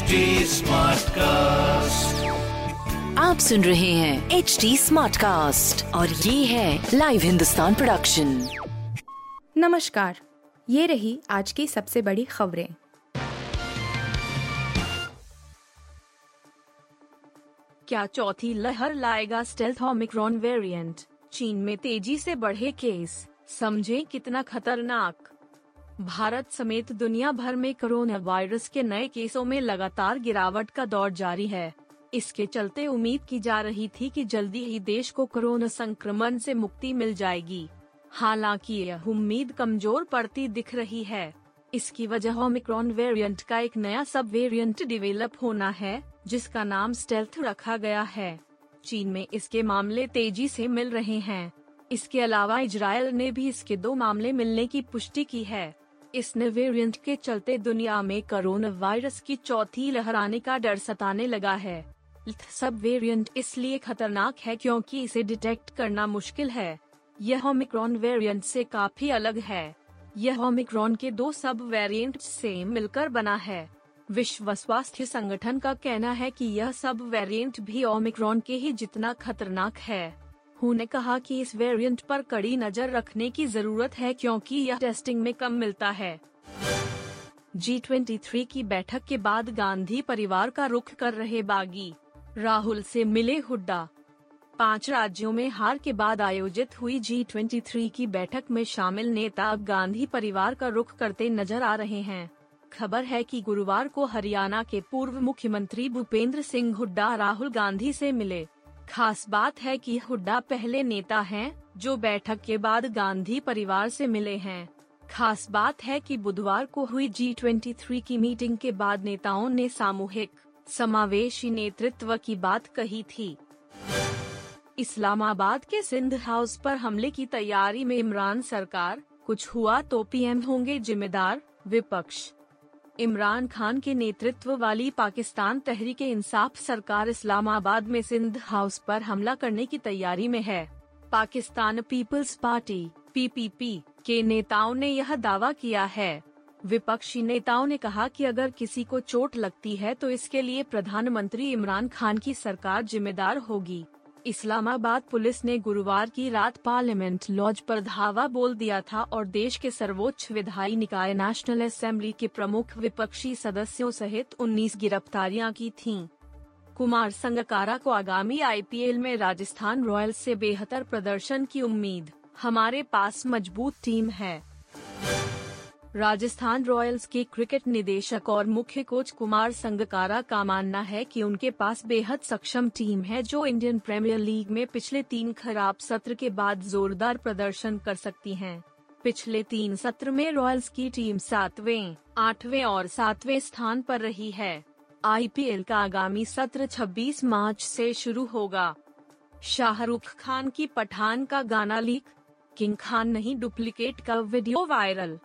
HD cast आप सुन रहे हैं एच डी स्मार्ट कास्ट और ये है लाइव हिंदुस्तान प्रोडक्शन नमस्कार ये रही आज की सबसे बड़ी खबरें। क्या चौथी लहर लाएगा स्टेल्थ ओमिक्रॉन वेरिएंट चीन में तेज़ी से बढ़े केस समझें कितना खतरनाक। भारत समेत दुनिया भर में कोरोना वायरस के नए केसों में लगातार गिरावट का दौर जारी है। इसके चलते उम्मीद की जा रही थी कि जल्दी ही देश को कोरोना संक्रमण से मुक्ति मिल जाएगी। हालाँकि यह उम्मीद कमज़ोर पड़ती दिख रही है। इसकी वजह ओमिक्रॉन वेरिएंट का एक नया सब वेरिएंट डिवेलप होना है, जिसका नाम स्टेल्थ रखा गया है। चीन में इसके मामले तेज़ी से मिल रहे हैं। इसके अलावा इजरायल ने भी इसके दो मामले मिलने की पुष्टि की है। इस नए वेरिएंट के चलते दुनिया में कोरोना वायरस की चौथी लहर आने का डर सताने लगा है। सब वेरिएंट इसलिए खतरनाक है क्योंकि इसे डिटेक्ट करना मुश्किल है। यह ओमिक्रॉन वेरिएंट से काफ़ी अलग है। यह ओमिक्रॉन के दो सब वेरिएंट से मिलकर बना है। विश्व स्वास्थ्य संगठन का कहना है कि यह सब वेरिएंट भी ओमिक्रॉन के ही जितना खतरनाक है। हु ने कहा कि इस वेरिएंट पर कड़ी नज़र रखने की ज़रूरत है क्योंकि यह टेस्टिंग में कम मिलता है। जी ट्वेंटी की बैठक के बाद गांधी परिवार का रुख कर रहे बागी। राहुल से मिले हुड्डा। पाँच राज्यों में हार के बाद आयोजित हुई जी ट्वेंटी की बैठक में शामिल नेता अब गांधी परिवार का रुख करते नज़र आ रहे हैं। खबर है कि गुरुवार को हरियाणा के पूर्व मुख्यमंत्री भूपेंद्र सिंह हुड्डा राहुल गांधी से मिले। खास बात है कि हुड्डा पहले नेता हैं, जो बैठक के बाद गांधी परिवार से मिले हैं। खास बात है कि बुधवार को हुई जी ट्वेंटी थ्री की मीटिंग के बाद नेताओं ने सामूहिक, समावेशी नेतृत्व की बात कही थी। इस्लामाबाद के सिंध हाउस पर हमले की तैयारी में इमरान सरकार, कुछ हुआ तो पीएम होंगे जिम्मेदार, विपक्ष। इमरान खान के नेतृत्व वाली पाकिस्तान तहरीक इंसाफ सरकार इस्लामाबाद में सिंध हाउस पर हमला करने की तैयारी में है। पाकिस्तान पीपल्स पार्टी, पीपीपी, के नेताओं ने यह दावा किया है। विपक्षी नेताओं ने कहा कि अगर किसी को चोट लगती है तो इसके लिए प्रधानमंत्री इमरान खान की सरकार जिम्मेदार होगी। इस्लामाबाद पुलिस ने गुरुवार की रात पार्लियामेंट लॉज पर धावा बोल दिया था और देश के सर्वोच्च विधायी निकाय नेशनल असेंबली के प्रमुख विपक्षी सदस्यों सहित 19 गिरफ्तारियाँ की थीं। कुमार संगकारा को आगामी आईपीएल में राजस्थान रॉयल्स से बेहतर प्रदर्शन की उम्मीद हमारे पास मज़बूत टीम है राजस्थान रॉयल्स के क्रिकेट निदेशक और मुख्य कोच कुमार संगकारा का मानना है कि उनके पास बेहद सक्षम टीम है जो इंडियन प्रीमियर लीग में पिछले तीन खराब सत्र के बाद जोरदार प्रदर्शन कर सकती है। पिछले तीन सत्र में रॉयल्स की टीम सातवें, आठवें और सातवें स्थान पर रही है। आईपीएल का आगामी सत्र 26 मार्च से शुरू होगा। शाहरुख खान की पठान का गाना लीक। किंग खान नहीं डुप्लीकेट का video viral.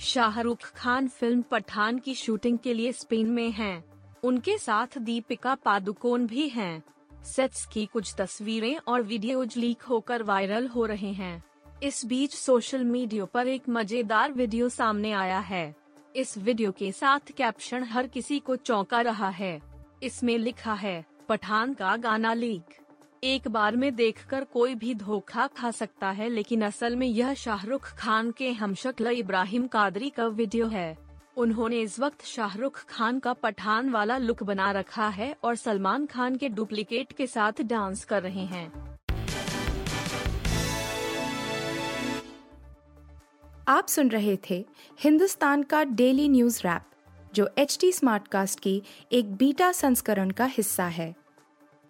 Shahrukh Khan film Pathaan की शूटिंग के लिए स्पेन में हैं। उनके साथ दीपिका पादुकोण भी हैं। सेट्स की कुछ तस्वीरें और वीडियोज़ लीक होकर वायरल हो रहे हैं इस बीच सोशल मीडिया पर एक मज़ेदार वीडियो सामने आया है इस वीडियो के साथ कैप्शन हर किसी को चौंका रहा है इसमें लिखा है, पठान का गाना लीक एक बार में देखकर कोई भी धोखा खा सकता है, लेकिन असल में यह शाहरुख खान के हमशक्ल इब्राहिम कादरी का वीडियो है। उन्होंने इस वक्त शाहरुख खान का पठान वाला लुक बना रखा है और सलमान खान के डुप्लीकेट के साथ डांस कर रहे हैं। आप सुन रहे थे हिंदुस्तान का डेली न्यूज़ रैप, जो एच टी स्मार्ट कास्ट की एक बीटा संस्करण का हिस्सा है।